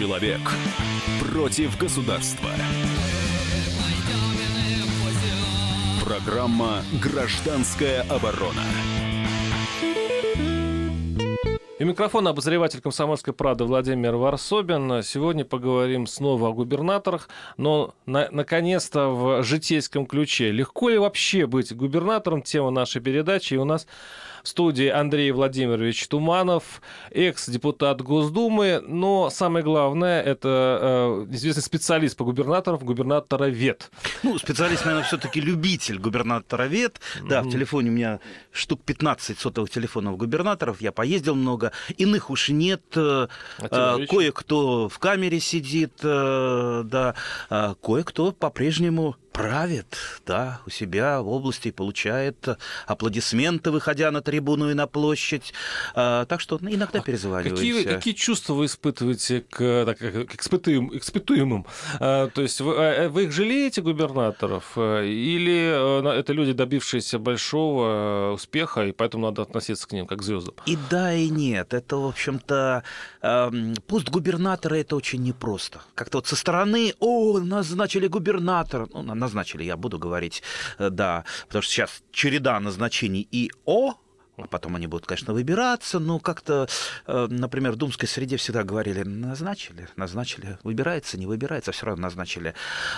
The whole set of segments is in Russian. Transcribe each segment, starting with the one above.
Человек против государства. Программа «Гражданская оборона». И микрофон обозреватель комсомольской правды Владимир Варсобин. Сегодня поговорим снова о губернаторах, но на, наконец-то в житейском ключе. Легко ли вообще быть губернатором? Тема нашей передачи. И у нас в студии Андрей Владимирович Туманов, экс-депутат Госдумы, но самое главное, это э, известный специалист по губернаторам, губернатора ВЕД. Ну, специалист, наверное, все-таки любитель губернатора ВЕД. Да, mm-hmm. в телефоне у меня штук 15 сотовых телефонов губернаторов, я поездил много, иных уж нет, э, а кое-кто в камере сидит, э, да, а кое-кто по-прежнему правит, да, у себя в области, получает аплодисменты, выходя на трибуну и на площадь. А, так что иногда а перезваниваете. Какие, какие чувства вы испытываете к, так, к испытуем, испытуемым? А, то есть вы, а, вы их жалеете, губернаторов, или это люди, добившиеся большого успеха, и поэтому надо относиться к ним как к звездам? И да, и нет. Это, в общем-то, пост губернатора это очень непросто. Как-то вот со стороны, о, назначили губернатора. Ну, назначили, я буду говорить, э, да, потому что сейчас череда назначений и О, а потом они будут, конечно, выбираться, но как-то, э, например, в думской среде всегда говорили, назначили, назначили, выбирается, не выбирается, все равно назначили.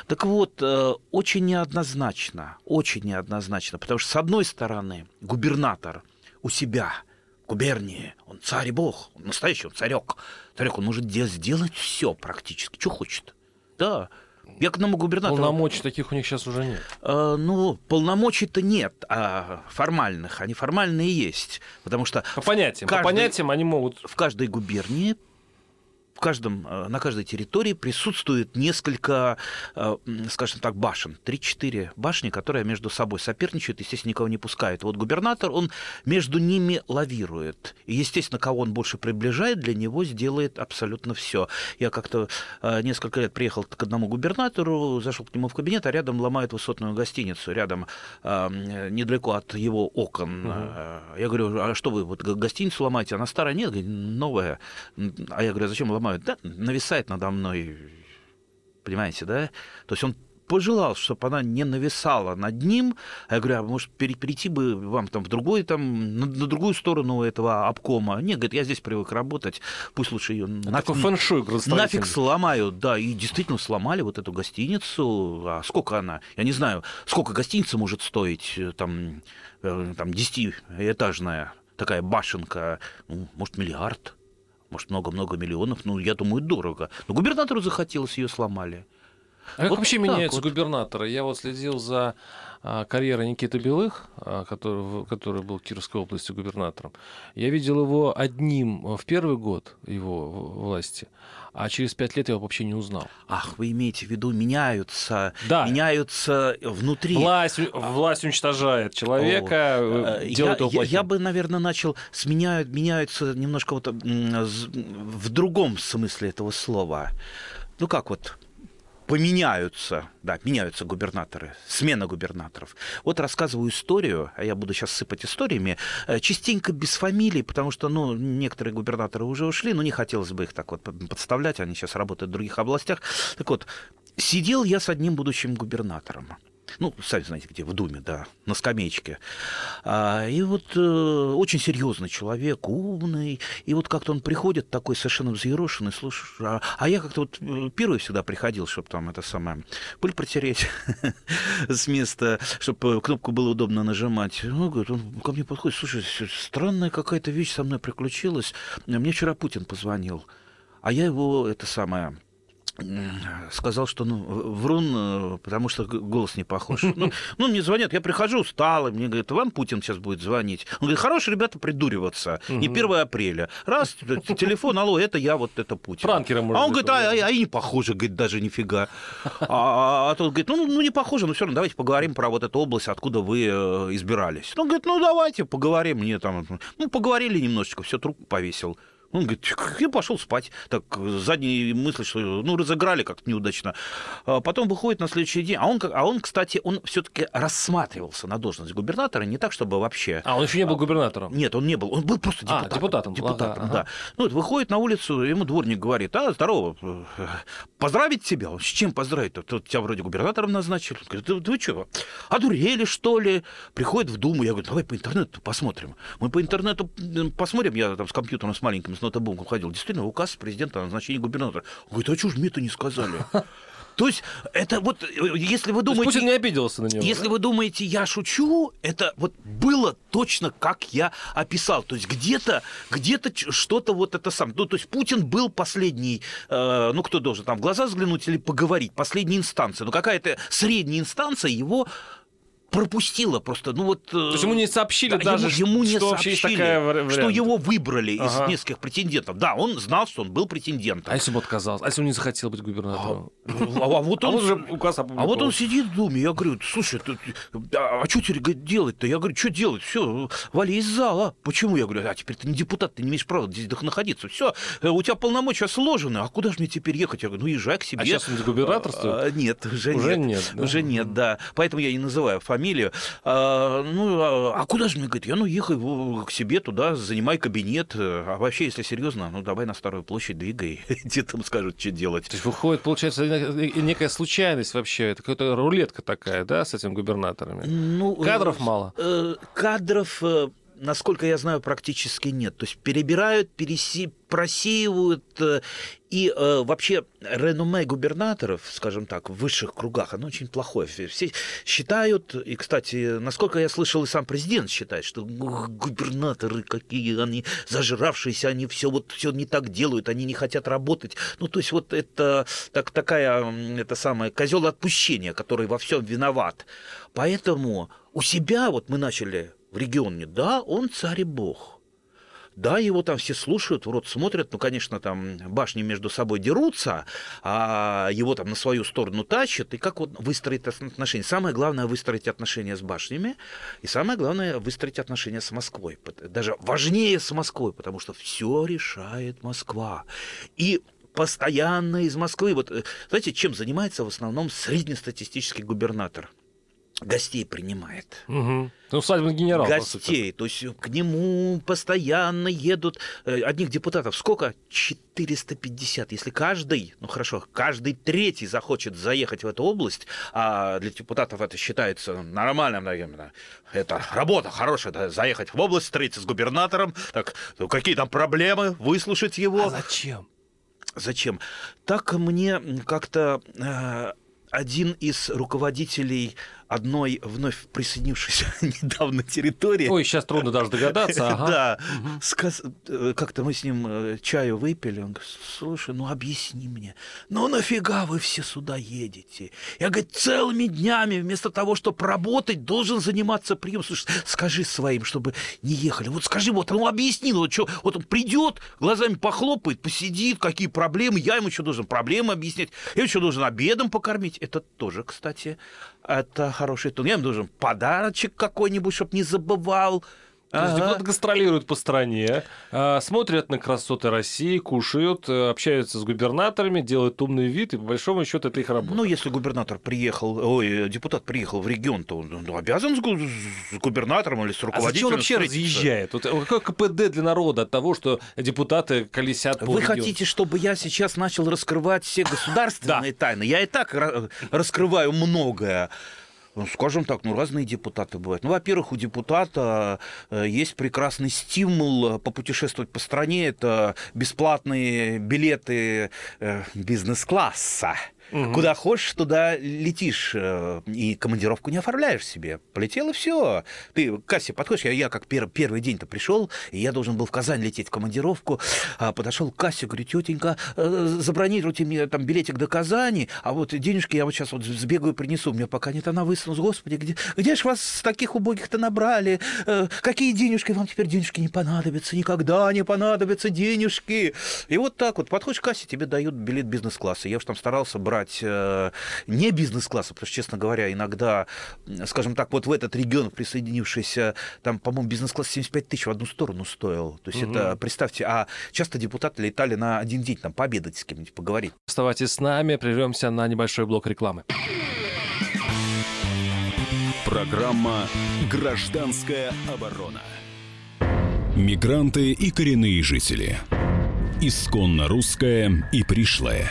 Так вот, э, очень неоднозначно, очень неоднозначно, потому что, с одной стороны, губернатор у себя, губернии, он царь и бог, он настоящий, он царек. Царек, он может сделать все практически, что хочет. Да, я к одному губернатору... Полномочий таких у них сейчас уже нет. Э, ну, полномочий-то нет, а формальных. Они формальные есть. Потому что... По понятиям. Каждой, по понятиям они могут... В каждой губернии каждом, э, на каждой территории присутствует несколько, э, скажем так, башен. Три-четыре башни, которые между собой соперничают, естественно, никого не пускают. Вот губернатор, он между ними лавирует. И, естественно, кого он больше приближает, для него сделает абсолютно все. Я как-то э, несколько лет приехал к одному губернатору, зашел к нему в кабинет, а рядом ломают высотную гостиницу, рядом недалеко от его окон. Угу. Я говорю, а что вы вот гостиницу ломаете? Она старая? Нет, новая. А я говорю, а зачем ломают? Думаю, да, нависает надо мной, понимаете, да? То есть он пожелал, чтобы она не нависала над ним. Я говорю, а может перейти бы вам там в другой, там, на, на другую сторону этого обкома? Нет, говорит, я здесь привык работать, пусть лучше ее нафиг, фэншуй нафиг сломают. Да, и действительно сломали вот эту гостиницу. А сколько она? Я не знаю, сколько гостиница может стоить, э, там, э, там 10-этажная такая башенка, ну, может, миллиард может, много-много миллионов, ну, я думаю, дорого. Но губернатору захотелось, ее сломали. А как вот вообще меняется вот. губернатора? Я вот следил за а, карьерой Никиты Белых, а, который, который был Кировской области губернатором. Я видел его одним в первый год его власти, а через пять лет я его вообще не узнал. Ах, вы имеете в виду, меняются, да. меняются внутри. Власть, власть уничтожает человека, О, э, делает я, его плохим. Я бы, наверное, начал с меняют, меняются немножко вот в другом смысле этого слова. Ну как вот, поменяются, да, меняются губернаторы, смена губернаторов. Вот рассказываю историю, а я буду сейчас сыпать историями, э, частенько без фамилий, потому что, ну, некоторые губернаторы уже ушли, но не хотелось бы их так вот подставлять, они сейчас работают в других областях. Так вот, сидел я с одним будущим губернатором ну, сами знаете где, в Думе, да, на скамеечке. А, и вот э, очень серьезный человек, умный, и вот как-то он приходит такой совершенно взъерошенный, слушай, а, а я как-то вот э, первый всегда приходил, чтобы там это самое, пыль протереть с места, чтобы кнопку было удобно нажимать. Он говорит, он ко мне подходит, слушай, странная какая-то вещь со мной приключилась, мне вчера Путин позвонил, а я его, это самое, сказал, что ну, врун, э, потому что голос не похож. Ну, ну, мне звонят, я прихожу усталый, мне говорят, вам Путин сейчас будет звонить. Он говорит, хорошие ребята придуриваться, не 1 апреля. Раз, телефон, алло, это я, вот это Путин. Франкера, а он говорит, а, а, а и не похоже, говорит, даже нифига. А, а, а тот говорит, ну, ну, не похоже, но все равно давайте поговорим про вот эту область, откуда вы э, избирались. Он говорит, ну, давайте поговорим, мне там, ну, поговорили немножечко, все, трубку повесил. Он говорит, я пошел спать. Так, задние мысли, что ну, разыграли как-то неудачно. А потом выходит на следующий день. А он, а он кстати, он все-таки рассматривался на должность губернатора, не так, чтобы вообще... А он еще не был губернатором? Нет, он не был. Он был просто депутатом. А, депутатом. Депутатом, ага, да. Ну, вот выходит на улицу, ему дворник говорит, а, здорово, поздравить тебя? С чем поздравить-то? Тут тебя вроде губернатором назначили. Он говорит, да вы что, одурели, что ли? Приходит в Думу, я говорю, давай по интернету посмотрим. Мы по интернету посмотрим, я там с компьютером, с маленьким, с ноутбуком ходил. Действительно, указ президента о назначении губернатора. Он говорит, а что ж мне это не сказали? То есть это вот, если вы думаете... Путин не обиделся на него. Если да? вы думаете, я шучу, это вот было точно, как я описал. То есть где-то где что-то вот это сам. Ну, то есть Путин был последний, э, ну, кто должен там в глаза взглянуть или поговорить, последняя инстанция. Ну, какая-то средняя инстанция его пропустила просто. Ну вот, То есть ему не сообщили да, даже, ему, ему не что сообщили, есть такая вариант. что его выбрали ага. из нескольких претендентов. Да, он знал, что он был претендентом. А если бы отказался? А если он не захотел быть губернатором? А, а, а вот он, а, же указ а вот он сидит в Думе, я говорю, слушай, ты, а, а что теперь делать-то? Я говорю, что делать? Все, вали из зала. Почему? Я говорю, а теперь ты не депутат, ты не имеешь права здесь находиться. Все, э, у тебя полномочия сложены, а куда же мне теперь ехать? Я говорю, ну езжай к себе. А сейчас он губернаторствует? А, нет, уже, уже нет. нет да? Уже нет, да. Поэтому я не называю фамилию. А, ну, а, а куда же мне, говорит, я ну ехай к себе туда, занимай кабинет, а вообще, если серьезно, ну давай на Старую площадь двигай, где там скажут, что делать. То есть выходит, получается, некая случайность вообще, это какая-то рулетка такая, да, с этими губернаторами? Ну, кадров э, мало? Э, кадров э, насколько я знаю, практически нет. То есть перебирают, переси, просеивают, э, и э, вообще реноме губернаторов, скажем так, в высших кругах, оно очень плохое. Все считают, и, кстати, насколько я слышал, и сам президент считает, что губернаторы какие они зажравшиеся, они все вот все не так делают, они не хотят работать. Ну, то есть вот это так, такая, это самое, козел отпущения, который во всем виноват. Поэтому у себя вот мы начали в регионе, да, он царь и бог. Да, его там все слушают, в рот смотрят, ну, конечно, там башни между собой дерутся, а его там на свою сторону тащат, и как вот выстроить отношения? Самое главное выстроить отношения с башнями, и самое главное выстроить отношения с Москвой. Даже важнее с Москвой, потому что все решает Москва. И постоянно из Москвы. Вот э, знаете, чем занимается в основном среднестатистический губернатор? Гостей принимает. Угу. Ну, усадебный генерал. Гостей. То есть к нему постоянно едут э, одних депутатов. Сколько? 450. Если каждый, ну хорошо, каждый третий захочет заехать в эту область, а для депутатов это считается нормальным, наверное, это работа хорошая, да, заехать в область, встретиться с губернатором, так, ну, какие там проблемы, выслушать его. А зачем? Зачем? Так мне как-то э, один из руководителей одной вновь присоединившейся недавно территории. Ой, сейчас трудно даже догадаться. Ага. Да. Угу. Как-то мы с ним э, чаю выпили. Он говорит, слушай, ну объясни мне, ну нафига вы все сюда едете? Я, говорит, целыми днями вместо того, чтобы работать, должен заниматься приемом. Слушай, скажи своим, чтобы не ехали. Вот скажи, вот, ну объясни, ну вот, что, вот он придет, глазами похлопает, посидит, какие проблемы, я ему еще должен проблемы объяснять, я еще должен обедом покормить. Это тоже, кстати, это хороший тон. Я ему должен подарочек какой-нибудь, чтобы не забывал. То есть депутаты гастролируют по стране, а, смотрят на красоты России, кушают, э, общаются с губернаторами, делают умный вид, и по большому счету это их работа. Ну, если губернатор приехал, ой, депутат приехал в регион, то он ну, обязан с губернатором или с руководителем. А зачем он вообще разъезжает? Вот, какой КПД для народа от того, что депутаты колесят по Вы региону? хотите, чтобы я сейчас начал раскрывать все государственные тайны? Я и так раскрываю многое. Ну, скажем так, ну, разные депутаты бывают. Ну, во-первых, у депутата э, есть прекрасный стимул попутешествовать по стране. Это бесплатные билеты э, бизнес-класса. Угу. Куда хочешь, туда летишь. Э, и командировку не оформляешь себе. Полетел и все. Ты к кассе подходишь. Я, я как пер, первый день-то пришел, и я должен был в Казань лететь в командировку. А подошел к кассе, говорю, тетенька, э, забронируйте мне там билетик до Казани, а вот денежки я вот сейчас вот сбегаю принесу. У меня пока нет, она высунулась. Господи, где, где ж вас таких убогих-то набрали? Э, какие денежки? Вам теперь денежки не понадобятся. Никогда не понадобятся денежки. И вот так вот подходишь к кассе, тебе дают билет бизнес-класса. Я уж там старался брать брать э, не бизнес-класса, потому что, честно говоря, иногда, скажем так, вот в этот регион присоединившийся, там, по-моему, бизнес-класс 75 тысяч в одну сторону стоил. То есть угу. это, представьте, а часто депутаты летали на один день там пообедать с кем-нибудь, поговорить. Оставайтесь с нами, прервемся на небольшой блок рекламы. Программа «Гражданская оборона». Мигранты и коренные жители. Исконно русская и пришлая.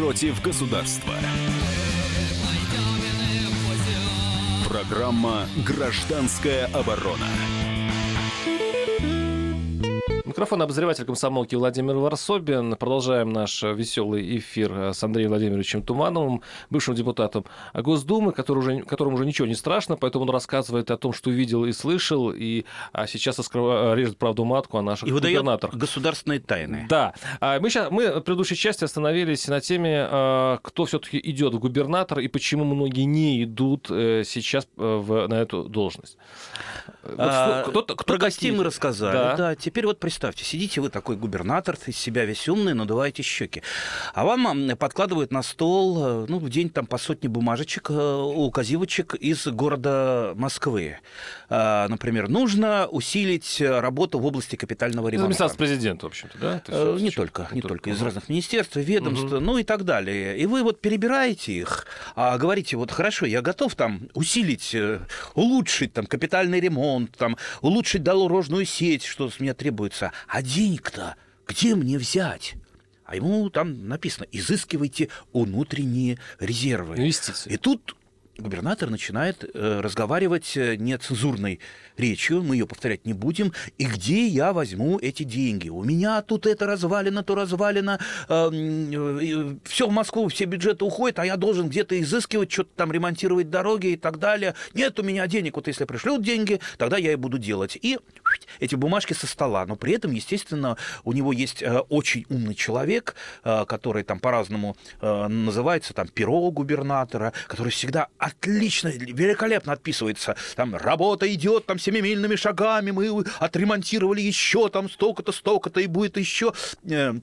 против государства. Программа «Гражданская оборона». Микрофон обозреватель комсомолки Владимир Варсобин. Продолжаем наш веселый эфир с Андреем Владимировичем Тумановым, бывшим депутатом Госдумы, который уже, которому уже ничего не страшно, поэтому он рассказывает о том, что видел и слышал, и а сейчас раскрыв... режет правду матку о наших и губернаторах. государственные тайны. Да. А мы, сейчас, мы в предыдущей части остановились на теме, а, кто все-таки идет в губернатор и почему многие не идут э, сейчас э, в, на эту должность. А, кто, кто, Про гостей мы рассказали. Да. да, теперь вот представьте представьте, сидите вы такой губернатор, из себя весь умный, надуваете щеки. А вам подкладывают на стол, э, ну, в день там по сотне бумажечек, э, указивочек из города Москвы. А, например, нужно усилить работу в области капитального ремонта. Администрация президента, в общем-то, да? Э, не только, не, не только. Из разных министерств, ведомств, угу. ну и так далее. И вы вот перебираете их, а говорите, вот хорошо, я готов там усилить, улучшить там капитальный ремонт, там, улучшить дорожную сеть, что с меня требуется а денег-то где мне взять? А ему там написано, изыскивайте внутренние резервы. Инвестиции. И тут губернатор начинает э, разговаривать э, нецензурной речью, мы ее повторять не будем, и где я возьму эти деньги? У меня тут это развалено, то развалено, э, э, все в Москву, все бюджеты уходят, а я должен где-то изыскивать, что-то там ремонтировать дороги и так далее. Нет у меня денег, вот если пришлют деньги, тогда я и буду делать. И эти бумажки со стола, но при этом, естественно, у него есть э, очень умный человек, э, который там по-разному называется, там, перо губернатора, который всегда отлично, великолепно отписывается, там, работа идет, там, семимильными шагами, мы отремонтировали еще там столько-то, столько-то, и будет еще э,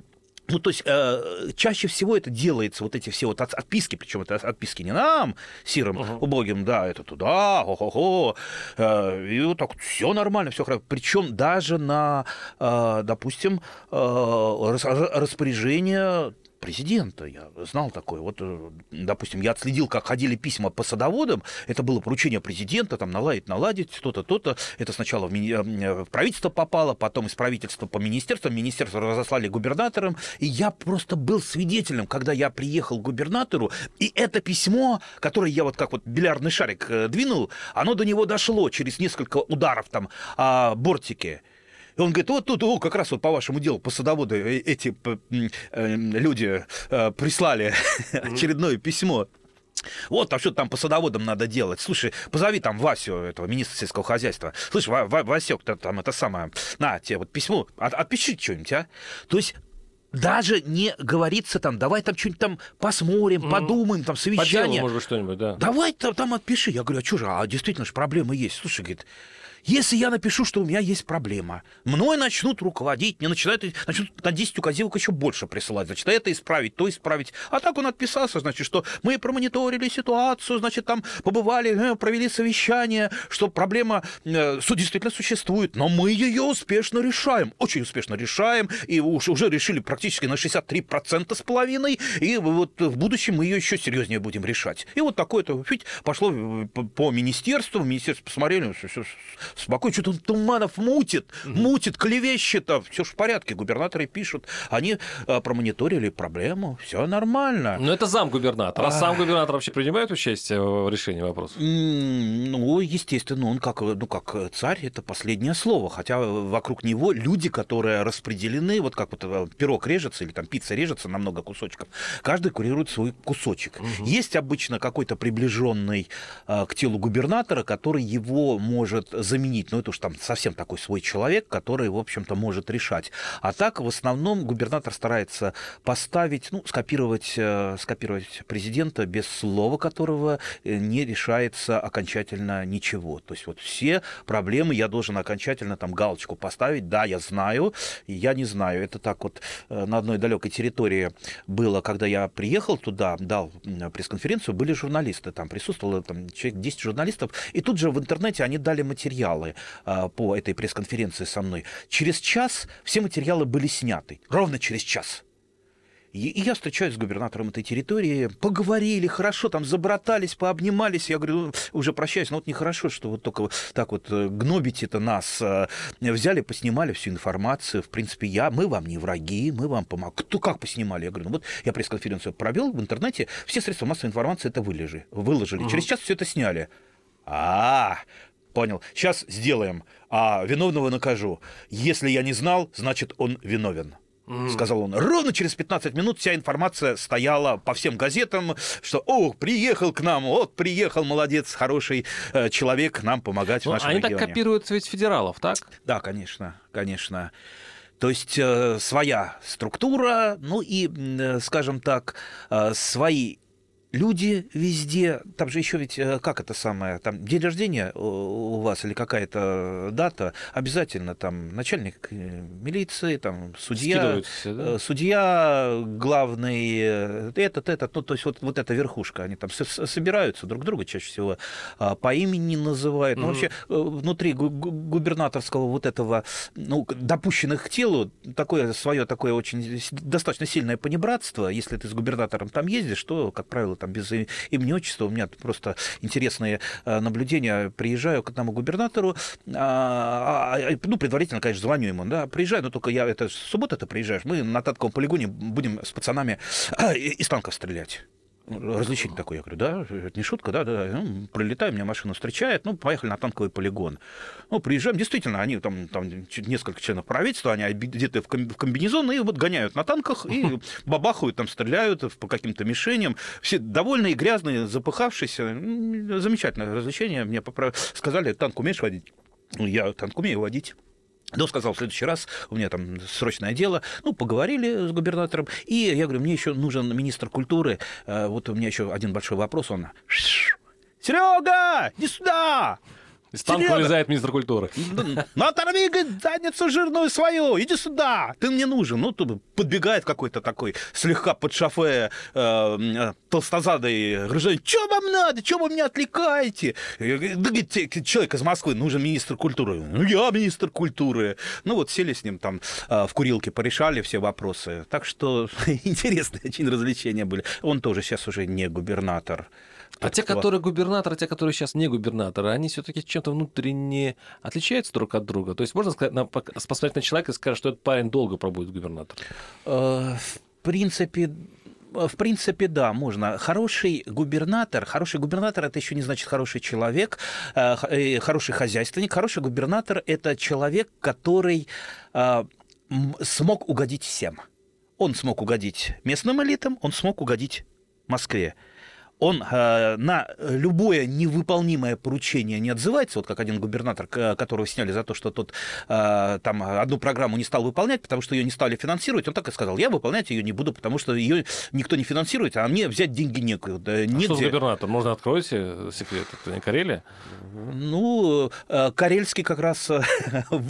ну, то есть э, чаще всего это делается, вот эти все вот от, отписки, причем это отписки не нам, сирым, uh-huh. убогим, да, это туда, хо-хо-хо, э, и вот так все нормально, все хорошо. Причем даже на, э, допустим, э, распоряжение президента. Я знал такое. Вот, э, допустим, я отследил, как ходили письма по садоводам. Это было поручение президента, там, наладить, наладить, то-то, то-то. Это сначала в, мини... Э, в правительство попало, потом из правительства по министерствам. Министерство разослали губернаторам. И я просто был свидетелем, когда я приехал к губернатору, и это письмо, которое я вот как вот бильярдный шарик э, двинул, оно до него дошло через несколько ударов там о бортике. И он говорит, вот тут, о, как раз вот по вашему делу, по садоводу э, эти э, люди э, прислали очередное письмо. Вот, а что там по садоводам надо делать? Слушай, позови там Васю, этого министра сельского хозяйства. Слышь, Ва Ва Васек, там это самое, на, тебе вот письмо, от отпиши что-нибудь, а? То есть даже не говорится там, давай там что-нибудь там посмотрим, mm-hmm. подумаем, там совещание. По делу, может быть, что-нибудь, да. Давай там, там отпиши. Я говорю, а что же, а действительно же проблемы есть. Слушай, говорит, если я напишу, что у меня есть проблема, мной начнут руководить, мне начинают, начнут на 10 указивок еще больше присылать. Значит, это исправить, то исправить. А так он отписался, значит, что мы промониторили ситуацию, значит, там побывали, э, провели совещание, что проблема э, действительно существует, но мы ее успешно решаем, очень успешно решаем, и уж, уже решили практически на 63% с половиной, и вот в будущем мы ее еще серьезнее будем решать. И вот такое-то, пошло по министерству, министерство посмотрели, все, все спокойно, что-то он Туманов мутит, мутит, клевещет, все в порядке, губернаторы пишут, они а, промониторили проблему, все нормально. Но это зам губернатора, а сам губернатор вообще принимает участие в решении вопроса? Ну, естественно, он как, ну, как царь, это последнее слово, хотя вокруг него люди, которые распределены, вот как вот э, пирог режется или там пицца режется на много кусочков, каждый курирует свой кусочек. Угу. Есть обычно какой-то приближенный э, к телу губернатора, который его может заменить, ну это уж там совсем такой свой человек, который, в общем-то, может решать. А так, в основном, губернатор старается поставить, ну, скопировать, э, скопировать президента без слова которого э, не решается окончательно ничего. То есть вот все проблемы я должен окончательно там галочку поставить, да, я знаю, я не знаю. Это так вот э, на одной далекой территории было, когда я приехал туда, дал пресс-конференцию, были журналисты, там присутствовало там, человек 10 журналистов, и тут же в интернете они дали материалы э, по этой пресс-конференции со мной. Через час все материалы были сняты, ровно через час. И, я встречаюсь с губернатором этой территории, поговорили, хорошо, там забратались, пообнимались. Я говорю, «Ну, уже прощаюсь, но вот нехорошо, что вот только так вот э, гнобите-то нас. Э, взяли, поснимали всю информацию. В принципе, я, мы вам не враги, мы вам помогаем. Кто как поснимали? Я говорю, ну вот я пресс-конференцию провел в интернете, все средства массовой информации это выложили. выложили. Угу. Через час все это сняли. А, понял. Сейчас сделаем. А виновного накажу. Если я не знал, значит он виновен mm. сказал он. Ровно через 15 минут вся информация стояла по всем газетам, что, о, приехал к нам, вот, приехал, молодец, хороший э, человек нам помогать ну, в нашем они регионе. так копируют ведь федералов, так? Да, конечно, конечно. То есть э, своя структура, ну и, э, скажем так, э, свои люди везде, там же еще ведь, э, как это самое, там день рождения у вас или какая-то дата, обязательно там начальник э, милиции, там судья, да? Э, судья главный, этот, этот, ну то есть вот, вот эта верхушка, они там собираются друг друга чаще всего а, по имени называют, mm-hmm. ну вообще внутри губернаторского вот этого, ну, допущенных к телу, такое свое такое очень достаточно сильное понебратство, если ты с губернатором там ездишь, то, как правило, там без имени отчества, у меня просто интересные э, наблюдения. Приезжаю к одному губернатору, а, а, а, ну, предварительно, конечно, звоню ему, да, приезжаю, но только я, это суббота ты приезжаешь, мы на Татковом полигоне будем с пацанами из танков стрелять развлечение такое. Я говорю, да, это не шутка, да, да. Ну, прилетаем, меня машина встречает, ну, поехали на танковый полигон. Ну, приезжаем, действительно, они там, там несколько членов правительства, они где-то в комбинезон, и вот гоняют на танках, и бабахают, там стреляют по каким-то мишеням. Все довольные, грязные, запыхавшиеся. Замечательное развлечение. Мне сказали, танк умеешь водить? Я танк умею водить. Но сказал, в следующий раз у меня там срочное дело. Ну, поговорили с губернатором. И я говорю, мне еще нужен министр культуры. Э, вот у меня еще один большой вопрос. Он Серега, иди сюда! Из танка вылезает министр культуры. Ну, оторви, говорит, задницу жирную свою, иди сюда, ты мне нужен. Ну, тут подбегает какой-то такой слегка под шофе э, э толстозадый гражданин. Что вам надо? Что вы меня отвлекаете? Да, говорит, человек из Москвы, нужен министр культуры. Ну, я министр культуры. Ну, вот сели с ним там э, в курилке, порешали все вопросы. Так что интересные очень развлечения были. Он тоже сейчас уже не губернатор. А те, которые губернаторы, те, которые сейчас не губернаторы, они все-таки чем-то внутренне отличаются друг от друга. То есть можно сказать, посмотреть на человека и сказать, что этот парень долго пробует губернатор. Э, в принципе, в принципе, да, можно. Хороший губернатор, хороший губернатор это еще не значит хороший человек, э, э, хороший хозяйственник. Хороший губернатор это человек, который смог угодить всем. Он смог угодить местным элитам, он смог угодить Москве он э, на любое невыполнимое поручение не отзывается, вот как один губернатор, которого сняли за то, что тот э, там одну программу не стал выполнять, потому что ее не стали финансировать, он так и сказал, я выполнять ее не буду, потому что ее никто не финансирует, а мне взять деньги некуда. А что за губернатор? Можно открыть секрет? Это не Карелия? Ну, э, Карельский как раз,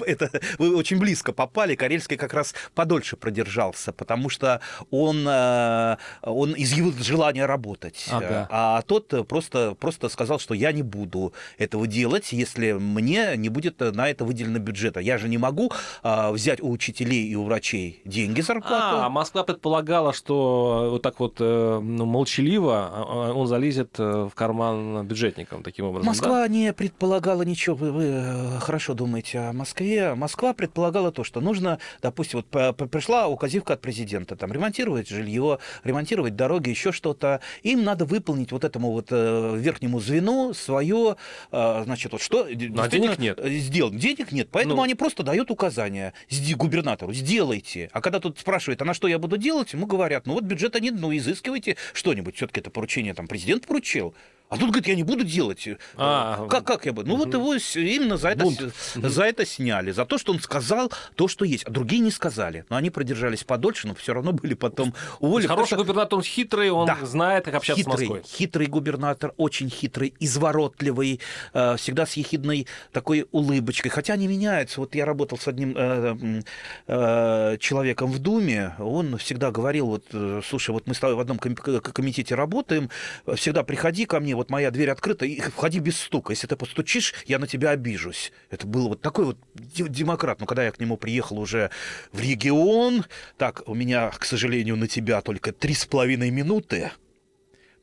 это вы очень близко попали, Карельский как раз подольше продержался, потому что он, э, он изъявил желание работать. Ага ага. а тот просто, просто сказал, что я не буду этого делать, если мне не будет на это выделено бюджета. Я же не могу а, взять у учителей и у врачей деньги зарплату. А, Москва предполагала, что вот так вот э, ну, молчаливо а, он залезет э, в карман бюджетникам таким образом. Москва да? не предполагала ничего. Вы, вы э, хорошо думаете о Москве. Москва предполагала то, что нужно, допустим, вот пришла указивка от президента, там ремонтировать жилье, ремонтировать дороги, еще что-то. Им надо выполнить вот этому вот верхнему звену свое, значит, вот что... А денег нет. Сделать. Денег нет, поэтому ну... они просто дают указания губернатору, сделайте. А когда тут спрашивают, а на что я буду делать, ему говорят, ну вот бюджета нет, ну изыскивайте что-нибудь. Все-таки это поручение там президент поручил. А тут, говорит, я не буду делать. А, как, как я буду? Ну, угу. вот его именно за это, за это сняли. За то, что он сказал то, что есть. А другие не сказали. Но они продержались подольше, но все равно были потом уволены. Хороший что... губернатор, он хитрый, он да. знает, как общаться хитрый, с Москвой. Хитрый губернатор, очень хитрый, изворотливый, э, всегда с ехидной такой улыбочкой. Хотя они меняются. Вот я работал с одним э, э, человеком в Думе, он всегда говорил, вот, слушай, вот мы с тобой в одном комитете работаем, всегда приходи ко мне, вот моя дверь открыта, и входи без стука. Если ты постучишь, я на тебя обижусь. Это был вот такой вот демократ. Но когда я к нему приехал уже в регион, так, у меня, к сожалению, на тебя только три с половиной минуты.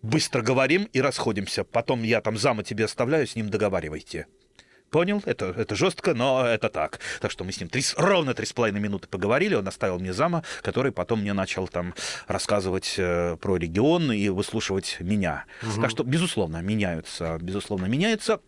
Быстро говорим и расходимся. Потом я там зама тебе оставляю, с ним договаривайте. Понял? Это, это жестко, но это так. Так что мы с ним три, ровно три с половиной минуты поговорили. Он оставил мне зама, который потом мне начал там рассказывать э, про регион и выслушивать меня. Угу. Так что, безусловно, меняются, безусловно, меняются.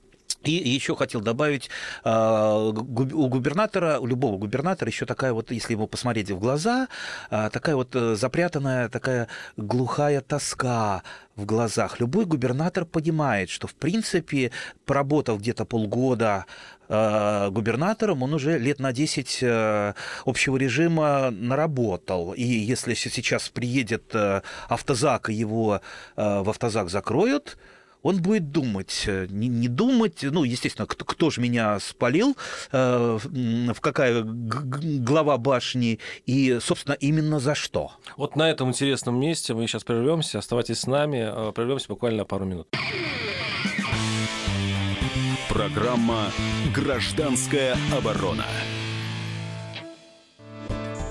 И еще хотел добавить, а, у губернатора, у любого губернатора еще такая вот, если ему посмотреть в глаза, а, такая вот э, запрятанная, такая глухая тоска в глазах. Любой губернатор понимает, что, в принципе, поработав где-то полгода а, губернатором, он уже лет на 10 э, общего режима наработал. И если сейчас приедет э, автозак, и его в автозак закроют, он будет думать, э, не, не думать, ну, естественно, кто, кто же меня спалил, э, в какая глава башни и, собственно, именно за что. Вот на этом интересном месте мы сейчас прервемся. Оставайтесь с нами, э, прервемся буквально пару минут. Программа «Гражданская оборона».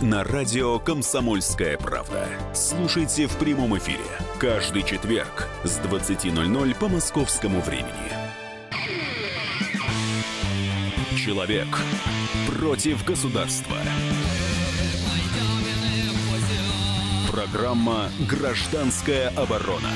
на радио «Комсомольская правда». Слушайте в прямом эфире каждый четверг с 20.00 по московскому времени. Человек против государства. Программа «Гражданская оборона».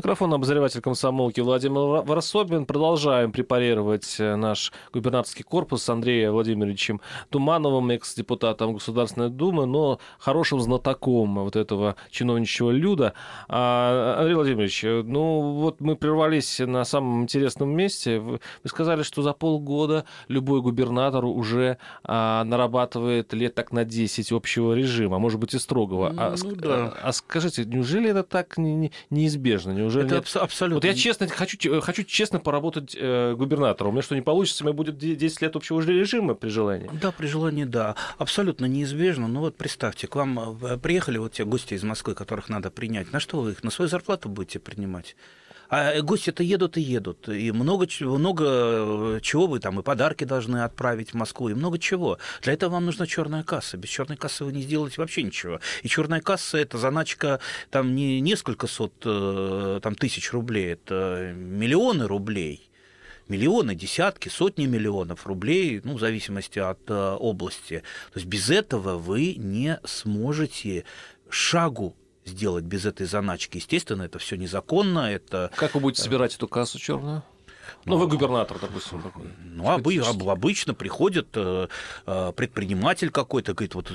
Микрофон обозреватель комсомолки Владимир Варсобин. Продолжаем препарировать э, наш губернаторский корпус с Андреем Владимировичем Тумановым, экс-депутатом Государственной Думы, но хорошим знатоком вот этого чиновничьего люда. А, Андрей Владимирович, э, ну вот мы прервались на самом интересном месте. Вы сказали, что за полгода любой губернатор уже а, нарабатывает лет так на 10 общего режима, а может быть и строгого. А, ну, да. а, а скажите, неужели это так неизбежно? Неужели это нет? абсолютно. Вот я честно хочу, хочу честно поработать э, губернатором. У меня что не получится, у меня будет 10 лет общего режима при желании. Да, при желании, да. Абсолютно неизбежно. Ну вот представьте, к вам э, приехали вот те гости из Москвы, которых надо принять. На что вы их? На свою зарплату будете принимать? А гости-то едут и едут. И много, много э, чего вы там, и подарки должны отправить в Москву, и много чего. Для этого вам нужна черная касса. Без черной кассы вы не сделаете вообще ничего. И черная касса – это заначка там не несколько сот э, там, тысяч рублей, это миллионы рублей миллионы, десятки, сотни миллионов рублей, ну, в зависимости от э, области. То есть без этого вы не сможете шагу сделать без этой заначки. Естественно, это все незаконно. Это... Как вы будете собирать эту кассу черную? Ну, вы губернатор, допустим, такой. Ну, об- обычно приходит э, э, предприниматель какой-то, говорит, вот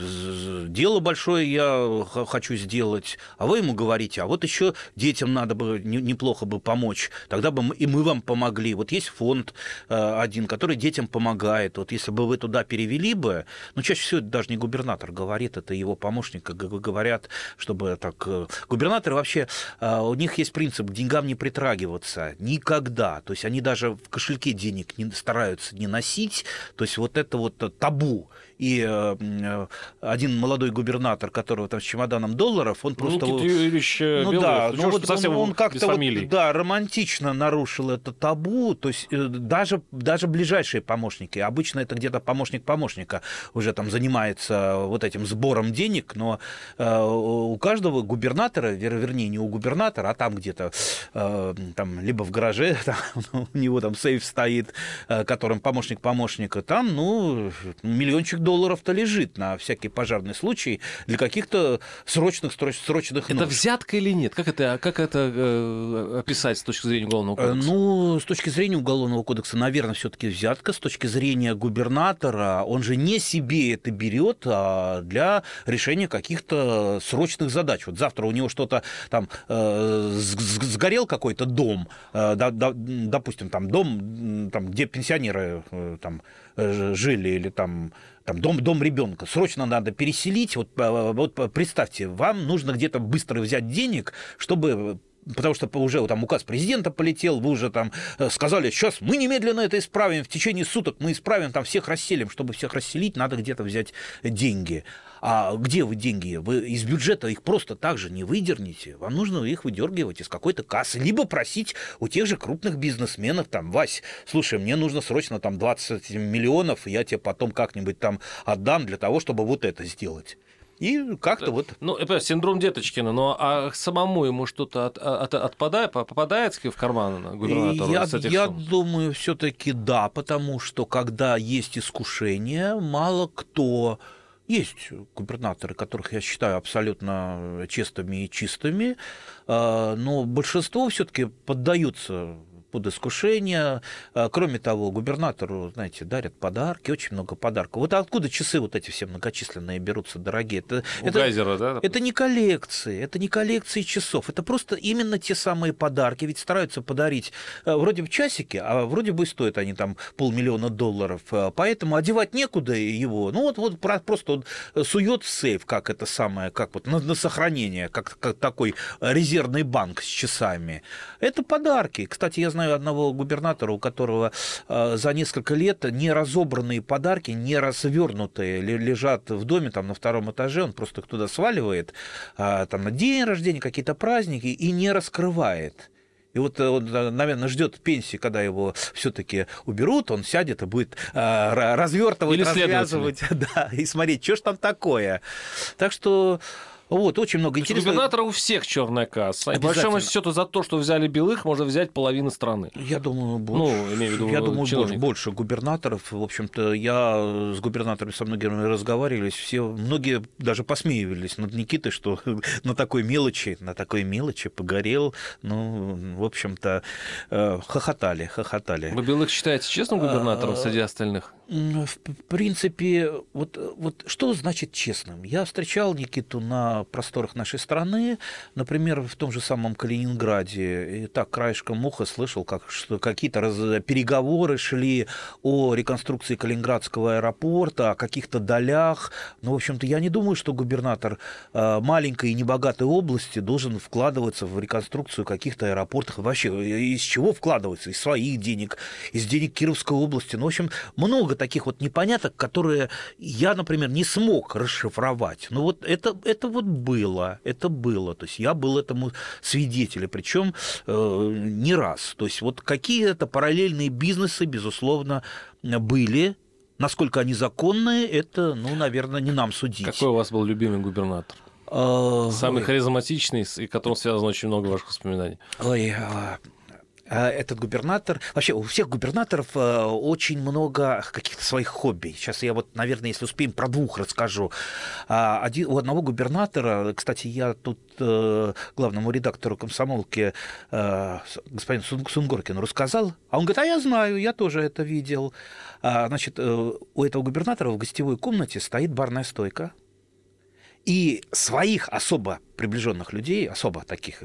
дело большое я хочу сделать, а вы ему говорите, а вот еще детям надо бы не- неплохо бы помочь, тогда бы мы- и мы вам помогли. Вот есть фонд э, один, который детям помогает. Вот если бы вы туда перевели бы, ну, чаще всего даже не губернатор говорит, это его помощник г- говорят, чтобы так... Губернаторы вообще, у них есть принцип к деньгам не притрагиваться никогда. То есть они даже в кошельке денег не стараются не носить. То есть вот это вот табу. И э, один молодой губернатор, которого там с чемоданом долларов, он просто... Никита Юрьевич Ну да, ну вот совсем он, он как-то вот, да, романтично нарушил это табу, то есть э, даже, даже ближайшие помощники, обычно это где-то помощник помощника уже там занимается вот этим сбором денег, но э, у каждого губернатора, вер- вернее, не у губернатора, а там где-то, э, там, либо в гараже, там, у него там сейф стоит, э, которым помощник помощника, там, ну, миллиончик долларов-то лежит на всякий пожарный случай для каких-то срочных, сроч- срочных Это нужд. взятка или нет? Как это, как это э, описать с точки зрения уголовного Э, кодекса? Ну, с точки зрения Уголовного кодекса, наверное, все-таки взятка. С точки зрения губернатора, он же не себе это берет, а для решения каких-то срочных задач. Вот завтра у него что-то там э, сгорел какой-то дом, э, да- да- допустим, там дом, там, где пенсионеры э, там жили или там там дом, дом ребенка, срочно надо переселить. Вот, э, вот представьте, вам нужно где-то быстро взять денег, чтобы Потому что уже там указ президента полетел, вы уже там э, сказали, сейчас мы немедленно это исправим, в течение суток мы исправим, там всех расселим. Чтобы всех расселить, надо где-то взять деньги. А где вы деньги? Вы из бюджета их просто так же не выдернете. Вам нужно их выдергивать из какой-то кассы, либо просить у тех же крупных бизнесменов, там, Вась, слушай, мне нужно срочно там 20 миллионов, я тебе потом как-нибудь там отдам для того, чтобы вот это сделать. И как-то вот Ну, это синдром Деточкина, но а самому ему что-то от, от- отпадает, попадает в карман губернатору я, я сумм? думаю, все-таки да, потому что когда есть искушение, мало кто есть губернаторы, которых я считаю абсолютно честными и чистыми, э, но большинство все-таки поддаются под искушение. Э, Кроме того, губернатору, знаете, дарят подарки, очень много подарков. Вот откуда часы вот эти все многочисленные берутся, дорогие? Это, У это- Гайзера, да? это не коллекции, это не коллекции часов, это просто именно те самые подарки. Ведь стараются подарить э, вроде бы часики, а вроде бы стоят они там полмиллиона долларов. Э, Поэтому одевать некуда его. Ну вот, вот про- просто он сует в сейф, как это самое, как вот на, на сохранение, как, как такой резервный банк с часами. Это подарки. Кстати, я знаю одного губернатора, у которого э, за несколько лет неразобранные подарки, не развернутые, ле- лежат в доме там на втором этаже, он просто их туда сваливает, а, там на день рождения, какие-то праздники, и не раскрывает. И вот э, он, э, наверное, ждет пенсии, когда его все-таки уберут, он сядет и будет развертывать, Или развязывать, да, и смотреть, что ж там такое. Так что вот очень много интересного. губернатора у всех черная касса. И по большому счету за то, что взяли белых, можно взять половину страны. Я думаю, больше. Ну, имею в виду, я думаю, больше, больше губернаторов. В общем-то, я с губернаторами со многими разговаривались. Все, многие даже посмеивались над Никитой, что на такой мелочи, на такой мелочи погорел. Ну, в общем-то, э, хохотали, хохотали. Вы белых считаете честным губернатором А, среди остальных? В принципе, вот, вот что значит честным? Я встречал Никиту на просторах нашей страны, например, в том же самом Калининграде, и так краешком уха слышал, как, что какие-то раз- переговоры шли о реконструкции Калининградского аэропорта, о каких-то долях. Но, в общем-то, я не думаю, что губернатор э, маленькой и небогатой области должен вкладываться в реконструкцию каких-то аэропортов. Вообще, э, из чего вкладываться? Из своих денег, из денег Кировской области. Ну, в общем, много таких вот непоняток, которые я, например, не смог расшифровать. Но вот это, это вот было, это было. То есть я был этому свидетелем, причем э, не раз. То есть вот какие-то параллельные бизнесы, безусловно, были. Насколько они законные, это, ну, наверное, не нам судить. Какой у вас был любимый губернатор? Э, Самый ой, харизматичный, и которым связано очень много ваших воспоминаний. Ой, А этот губернатор... Вообще, у всех губернаторов э, очень много каких-то своих хобби. Сейчас я вот, наверное, если успеем, про двух расскажу. А, один, у одного губернатора, кстати, я тут э, главному редактору комсомолки э, господину Сунгоркину рассказал, а он говорит, а я знаю, я тоже это видел. А, значит, у этого губернатора в гостевой комнате стоит барная стойка, и своих особо приближенных людей, особо таких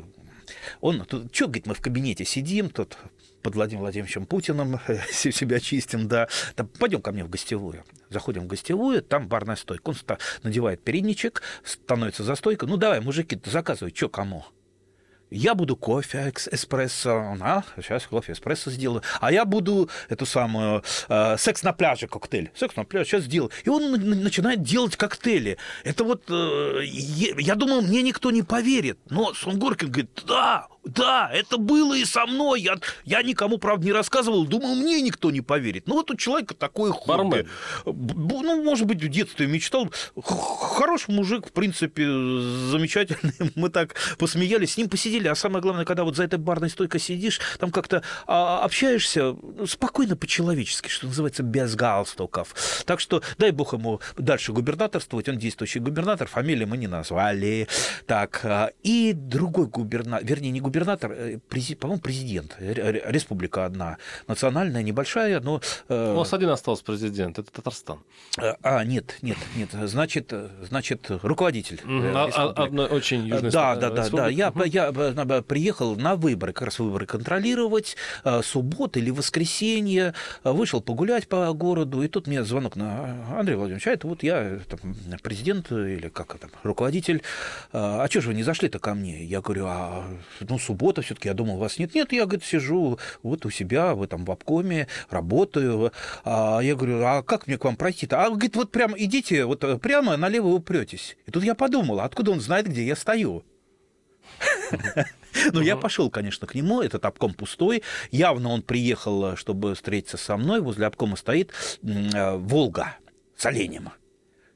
он, тут, что, говорит, мы в кабинете сидим, тут под Владимиром Владимировичем Путиным себя чистим, да, там, пойдем ко мне в гостевую. Заходим в гостевую, там барная стойка. Он надевает передничек, становится за стойкой. Ну, давай, мужики, заказывай, что кому? Я буду кофе эспрессо, а, сейчас кофе эспрессо сделаю, а я буду эту самую э, секс на пляже коктейль, секс на пляже сейчас сделаю. И он начинает делать коктейли. Это вот, э, я думал, мне никто не поверит, но Сунгоркин говорит, да, да, это было и со мной. Я, я никому, правда, не рассказывал. Думал, мне никто не поверит. Ну, вот у человека такое хобби. Бармен. Ну, может быть, в детстве мечтал. Хороший мужик, в принципе, замечательный. Мы так посмеялись, с ним посидели. А самое главное, когда вот за этой барной стойкой сидишь, там как-то а, общаешься спокойно по-человечески, что называется, без галстуков. Так что дай бог ему дальше губернаторствовать. Он действующий губернатор, фамилии мы не назвали. Так, а, и другой губернатор, вернее, не губернатор, губернатор, э, по-моему, президент. Республика одна. Национальная, небольшая, но... Э, У нас один остался президент, это Татарстан. Э, а, нет, нет, нет. Значит, значит руководитель. А, а, одной очень южной Да, да, да, да. Я, я приехал на выборы, как раз выборы контролировать, суббота или воскресенье, вышел погулять по городу, и тут мне звонок на Андрей Владимирович, а это вот я там, президент или как там, руководитель, а что же вы не зашли-то ко мне? Я говорю, а ну, суббота все-таки, я думал, вас нет. Нет, я, говорит, сижу вот у себя, в этом в обкоме, работаю. А я говорю, а как мне к вам пройти-то? А, говорит, вот прямо идите, вот э, прямо налево упретесь. И тут я подумал, откуда он знает, где я стою? Ну, я пошел, конечно, к нему, этот обком пустой. Явно он приехал, чтобы встретиться со мной. Возле обкома стоит э, Волга с оленем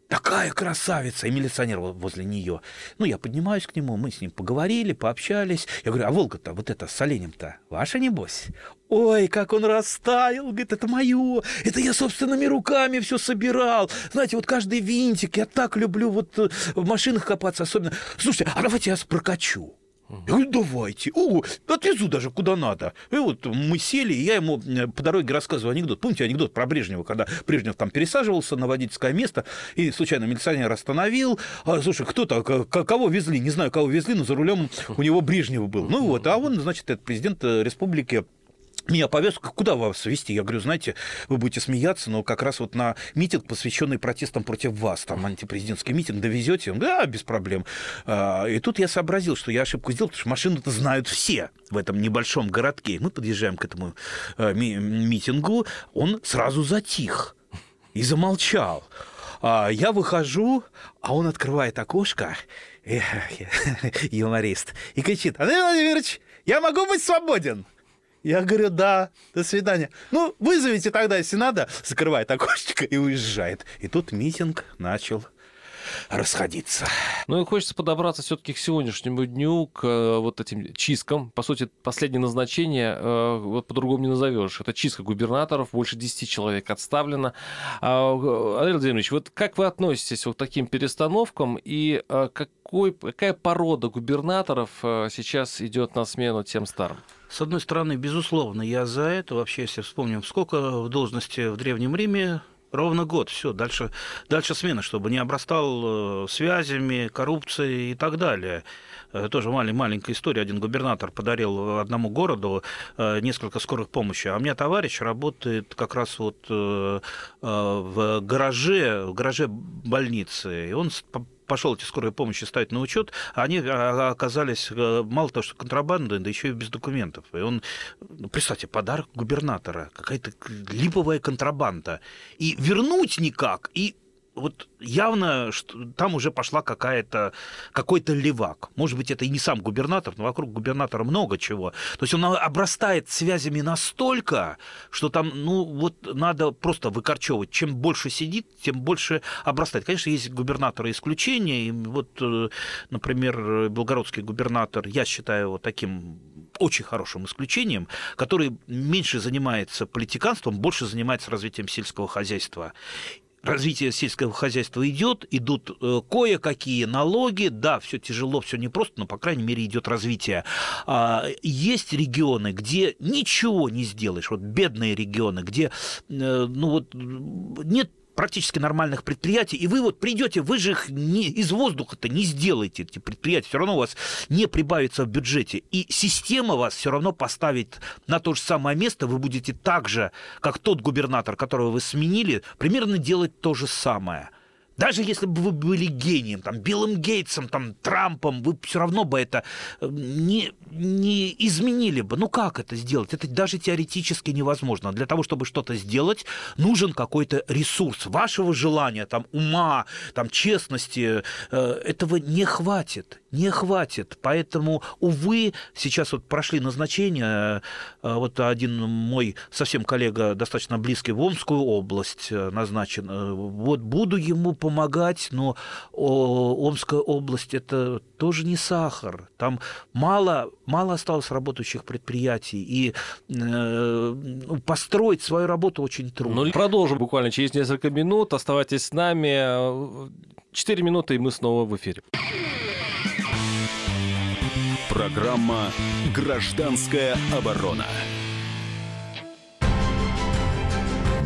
такая красавица, и милиционер возле нее. Ну, я поднимаюсь к нему, мы с ним поговорили, пообщались. Я говорю, а Волга-то, вот это с оленем-то, ваша, небось? Ой, как он растаял, говорит, это мое, это я собственными руками все собирал. Знаете, вот каждый винтик, я так люблю вот э, в машинах копаться особенно. Слушайте, а давайте я прокачу. Я говорю, давайте. О, отвезу даже куда надо. И вот мы сели, и я ему э, по дороге рассказываю анекдот. Помните анекдот про Брежнева, когда Брежнев там пересаживался на водительское место, и случайно милиционер остановил. А, слушай, кто-то, кого везли? Не знаю, кого везли, но за рулем у него Брежнев был. Ну вот, а он, значит, этот президент э, республики меня повез, куда вас вести? Я говорю, знаете, вы будете смеяться, но как раз вот на митинг, посвященный протестам против вас, там антипрезидентский митинг, довезете? Он да, без проблем. А, и тут я сообразил, что я ошибку сделал, потому что машину-то знают все в этом небольшом городке. Мы подъезжаем к этому э, митингу, он сразу затих и замолчал. А я выхожу, а он открывает окошко, юморист, и кричит, Андрей Владимирович, я могу быть свободен? Я говорю, да, до свидания. Ну, вызовите тогда, если надо. Закрывает окошечко и уезжает. И тут митинг начал расходиться. Ну и хочется подобраться все-таки к сегодняшнему дню, к э, вот этим чисткам. По сути, последнее назначение э, вот по-другому не назовешь. Это чистка губернаторов, больше 10 человек отставлено. А, Андрей Владимирович, вот как вы относитесь вот к таким перестановкам и э, какой, какая порода губернаторов сейчас идет на смену тем старым? С одной стороны, безусловно, я за это. Вообще, если вспомним, сколько в должности в Древнем Риме Ровно год, все, дальше, дальше смена, чтобы не обрастал э, связями, коррупцией и так далее. Э, тоже маленькая история. Один губернатор подарил одному городу э, несколько скорых помощи. А у меня товарищ работает как раз вот в гараже, в гараже больницы. И он пошел эти скорые помощи ставить на учет, а они а, оказались э, мало того, что контрабандой, да еще и без документов. И он, ну, представьте, подарок губернатора, какая-то липовая контрабанда. И вернуть никак, и вот явно что там уже пошла какая-то какой-то левак. Может быть, это и не сам губернатор, но вокруг губернатора много чего. То есть он обрастает связями настолько, что там, ну, вот надо просто выкорчевывать. Чем больше сидит, тем больше обрастает. Конечно, есть губернаторы исключения. И вот, э, например, белгородский губернатор, я считаю его таким очень хорошим исключением, который меньше занимается политиканством, больше занимается развитием сельского хозяйства развитие сельского хозяйства идет, идут э, кое-какие налоги, да, все тяжело, все непросто, но, по крайней мере, идет развитие. А, есть регионы, где ничего не сделаешь, вот бедные регионы, где, э, ну вот, нет практически нормальных предприятий, и вы вот придете, вы же их не, из воздуха-то не сделаете, эти предприятия, все равно у вас не прибавится в бюджете, и система вас все равно поставит на то же самое место, вы будете так же, как тот губернатор, которого вы сменили, примерно делать то же самое – даже если бы вы были гением, там, Биллом Гейтсом, там, Трампом, вы все равно бы это э, не, не изменили бы. Ну как это сделать? Это даже теоретически невозможно. Для того, чтобы что-то сделать, нужен какой-то ресурс. Вашего желания, там, ума, там, честности, э, этого не хватит. Не хватит. Поэтому, увы, сейчас вот прошли назначения. Э, вот один мой совсем коллега, достаточно близкий в Омскую область назначен. Вот буду ему помогать, но Омская область это тоже не сахар. Там мало, мало осталось работающих предприятий, и э, ну, построить свою работу очень трудно. Ну, продолжим буквально через несколько минут. Оставайтесь с нами. Четыре минуты, и мы снова в эфире. Программа «Гражданская оборона».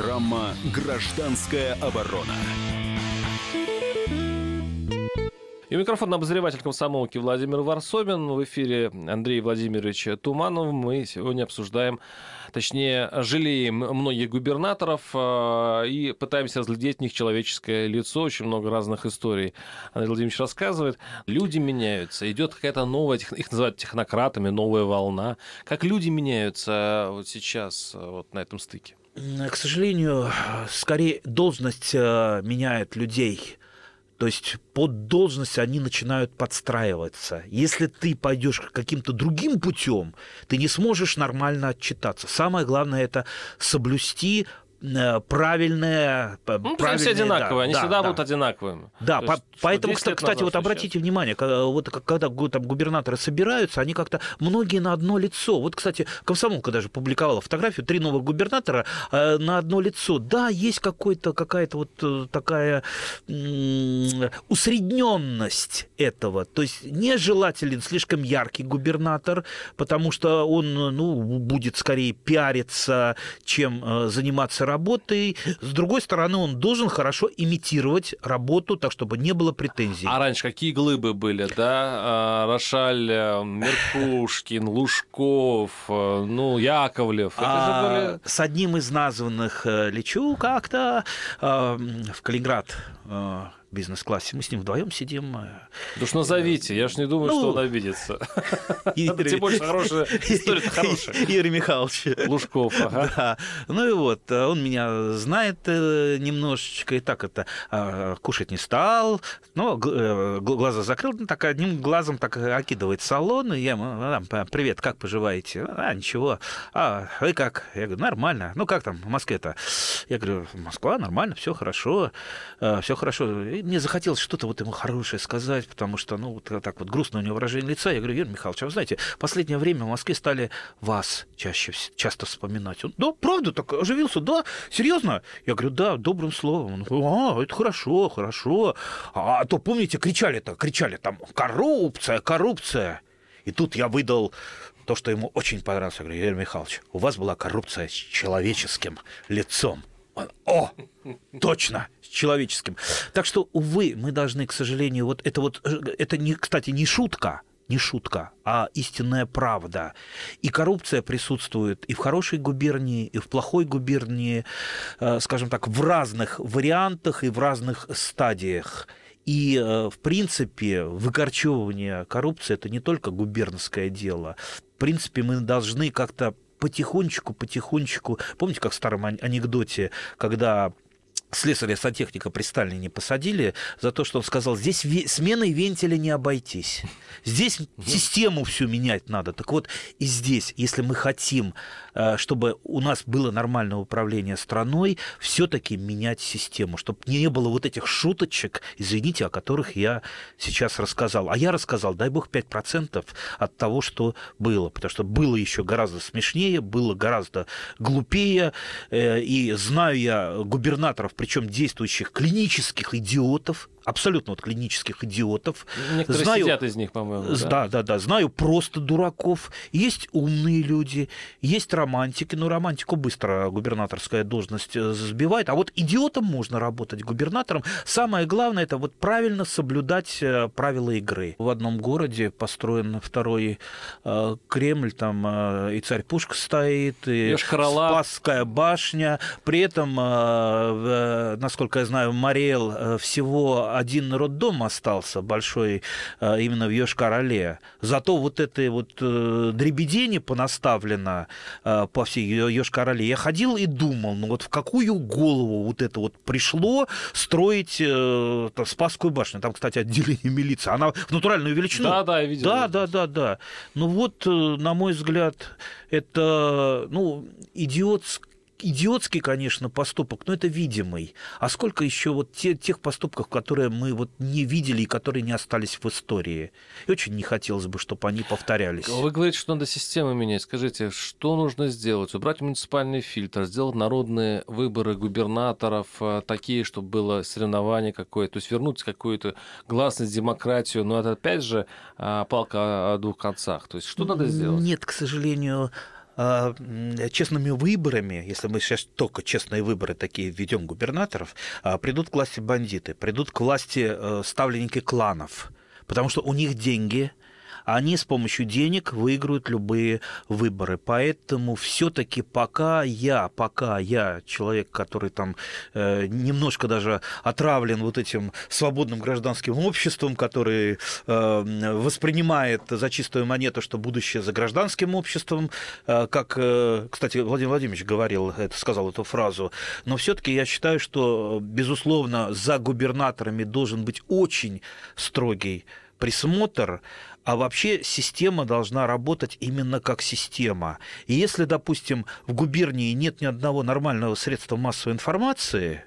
Программа «Гражданская оборона». И микрофон обозреватель комсомолки Владимир Варсобин. В эфире Андрей Владимирович Туманов. Мы сегодня обсуждаем, точнее, жалеем многих губернаторов э, и пытаемся разглядеть в них человеческое лицо. Очень много разных историй Андрей Владимирович рассказывает. Люди меняются. Идет какая-то новая, их называют технократами, новая волна. Как люди меняются вот сейчас вот на этом стыке? К сожалению, скорее должность э, меняет людей. То есть под должность они начинают подстраиваться. Если ты пойдешь каким-то другим путем, ты не сможешь нормально отчитаться. Самое главное это соблюсти правильное... Ну, правильные, все одинаковые, да, они да, всегда да. будут одинаковыми. Да, по, поэтому, кстати, вот обратите сейчас. внимание, вот когда там губернаторы собираются, они как-то многие на одно лицо. Вот, кстати, Комсомолка даже публиковала фотографию, три новых губернатора э, на одно лицо. Да, есть какой-то, какая-то вот э, такая э, усредненность этого. То есть нежелателен слишком яркий губернатор, потому что он ну, будет скорее пиариться, чем э, заниматься работой. С другой стороны, он должен хорошо имитировать работу, так чтобы не было претензий. А раньше какие глыбы были, да? А, Рошаль, э, Меркушкин, Лужков, э, ну, Яковлев. Это а, же были... С одним из названных э, лечу как-то в Калининград бизнес-классе. Мы с ним вдвоем сидим. Да уж назовите, я ж не думаю, ну, что он обидится. Тем более хорошая история хорошая. Игорь Михайлович. Лужков, ага. Да. Ну и вот, он меня знает э, немножечко, и так это а, кушать не стал, но э, глаза закрыл, ну, так одним глазом так окидывает салон, и я ему, привет, как поживаете? А, ничего. А, вы как? Я говорю, нормально. Ну, как там в Москве-то? Я говорю, Москва, нормально, все хорошо, э, все хорошо мне захотелось что-то вот ему хорошее сказать, потому что, ну, вот так вот грустно у него выражение лица. Я говорю, Юрий Михайлович, а вы знаете, в последнее время в Москве стали вас чаще, часто вспоминать. Он, да, правда, так оживился, да, серьезно? Я говорю, да, добрым словом. Он, а, это хорошо, хорошо. А, а то, помните, кричали-то, кричали там, коррупция, коррупция. И тут я выдал то, что ему очень понравилось. Я говорю, Юрий Михайлович, у вас была коррупция с человеческим лицом. О, точно, человеческим. Так что, увы, мы должны, к сожалению, вот это вот, э, это, не, кстати, не шутка, не шутка, а истинная правда. И коррупция присутствует и в хорошей губернии, и в плохой губернии, э, скажем так, в разных вариантах и в разных стадиях. И, в принципе, выкорчевывание коррупции – это не только губернское дело. В принципе, мы должны как-то потихонечку, потихонечку... Помните, как в старом анекдоте, когда слесаря сантехника при Сталине посадили за то, что он сказал, здесь сменой вентиля не обойтись. Здесь систему всю менять надо. Так вот, и здесь, если мы хотим, э, чтобы у нас было нормальное управление страной, все-таки менять систему, чтобы не было вот этих шуточек, извините, о которых я сейчас рассказал. А я рассказал, дай бог, 5% от того, что было. Потому что было еще гораздо смешнее, было гораздо глупее. Э, и знаю я губернаторов причем действующих клинических идиотов, абсолютно вот клинических идиотов. Некоторые знаю, сидят из них, по-моему. Да? да, да, да. Знаю просто дураков. Есть умные люди, есть романтики. Но романтику быстро губернаторская должность э, сбивает. А вот идиотом можно работать губернатором. Самое главное это вот правильно соблюдать э, правила игры. В одном городе построен второй э, Кремль, там э, и царь Пушка стоит, и Спасская башня. При этом, э, э, насколько я знаю, Мариэл всего один роддом остался большой э, именно в Йошкар-Оле. Зато вот это вот э, дребедение понаставлено э, по всей Йошкар-Оле. Я ходил и думал, ну вот в какую голову вот это вот пришло строить там, Спасскую башню. Там, кстати, отделение милиции. Она в натуральную величину. Да, да, я видел. Да, да, да, да. Ну вот, на мой взгляд, это ну, идиотское идиотский, конечно, поступок, но это видимый. А сколько еще вот те, тех поступков, которые мы вот не видели и которые не остались в истории. И очень не хотелось бы, чтобы они повторялись. Вы говорите, что надо систему менять. Скажите, что нужно сделать? Убрать муниципальный фильтр, сделать народные выборы губернаторов э, такие, чтобы было соревнование какое-то, то есть вернуть какую-то гласность, демократию. Но это опять же э, палка о двух концах. То есть что надо сделать? Нет, к сожалению, а, честными выборами, если мы сейчас только честные выборы такие введем губернаторов, а, придут к власти бандиты, придут к власти э, ставленники кланов, потому что у них деньги, они с помощью денег выиграют любые выборы. Поэтому все-таки пока я, пока я человек, который там э, немножко даже отравлен вот этим свободным гражданским обществом, который э, воспринимает за чистую монету, что будущее за гражданским обществом, э, как, э, кстати, Владимир Владимирович говорил, это сказал эту фразу, но все-таки я считаю, что, безусловно, за губернаторами должен быть очень строгий присмотр, а вообще система должна работать именно как система. И если, допустим, в губернии нет ни одного нормального средства массовой информации,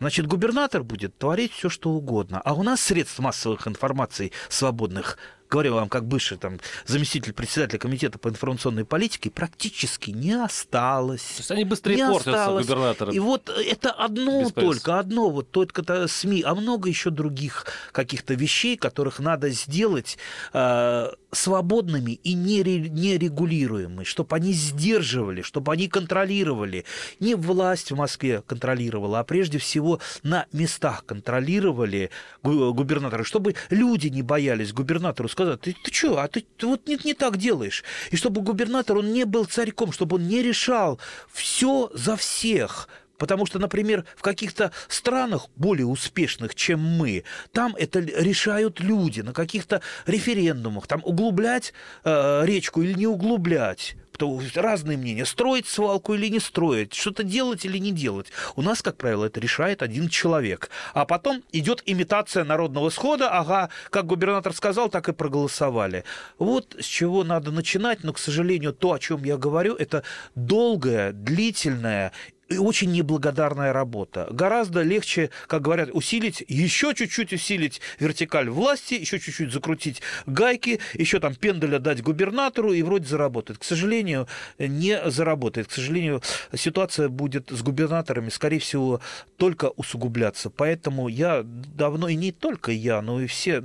значит, губернатор будет творить все, что угодно. А у нас средств массовых информаций свободных говорю вам, как бывший там, заместитель председателя комитета по информационной политике, практически не осталось. То есть они быстрее не портятся, осталось. губернаторы. И вот это одно только, одно, вот только СМИ, а много еще других каких-то вещей, которых надо сделать э, свободными и нерегулируемыми, чтобы они сдерживали, чтобы они контролировали. Не власть в Москве контролировала, а прежде всего на местах контролировали губернаторы, чтобы люди не боялись губернатору сказать, ты, ты что, а ты, ты вот не, не так делаешь. И чтобы губернатор, он не был царьком, чтобы он не решал все за всех, Потому что, например, в каких-то странах более успешных, чем мы, там это решают люди на каких-то референдумах. Там углублять э, речку или не углублять то разные мнения, строить свалку или не строить, что-то делать или не делать. У нас, как правило, это решает один человек. А потом идет имитация народного схода, ага, как губернатор сказал, так и проголосовали. Вот с чего надо начинать, но, к сожалению, то, о чем я говорю, это долгая, длительная очень неблагодарная работа. Гораздо легче, как говорят, усилить, еще чуть-чуть усилить вертикаль власти, еще чуть-чуть закрутить гайки, еще там пенделя дать губернатору и вроде заработает. К сожалению, не заработает. К сожалению, ситуация будет с губернаторами, скорее всего, только усугубляться. Поэтому я давно, и не только я, но и все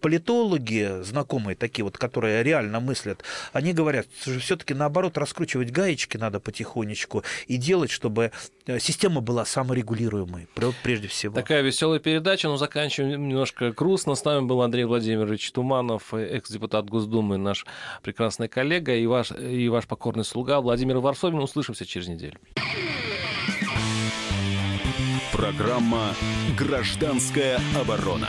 политологи, знакомые такие вот, которые реально мыслят, они говорят, что все-таки наоборот раскручивать гаечки надо потихонечку и делать, чтобы чтобы э, система была саморегулируемой, прежде всего. Такая веселая передача, но заканчиваем немножко грустно. С нами был Андрей Владимирович Туманов, экс-депутат Госдумы, наш прекрасный коллега и ваш, и ваш покорный слуга Владимир Варсобин. Услышимся через неделю. Программа «Гражданская оборона».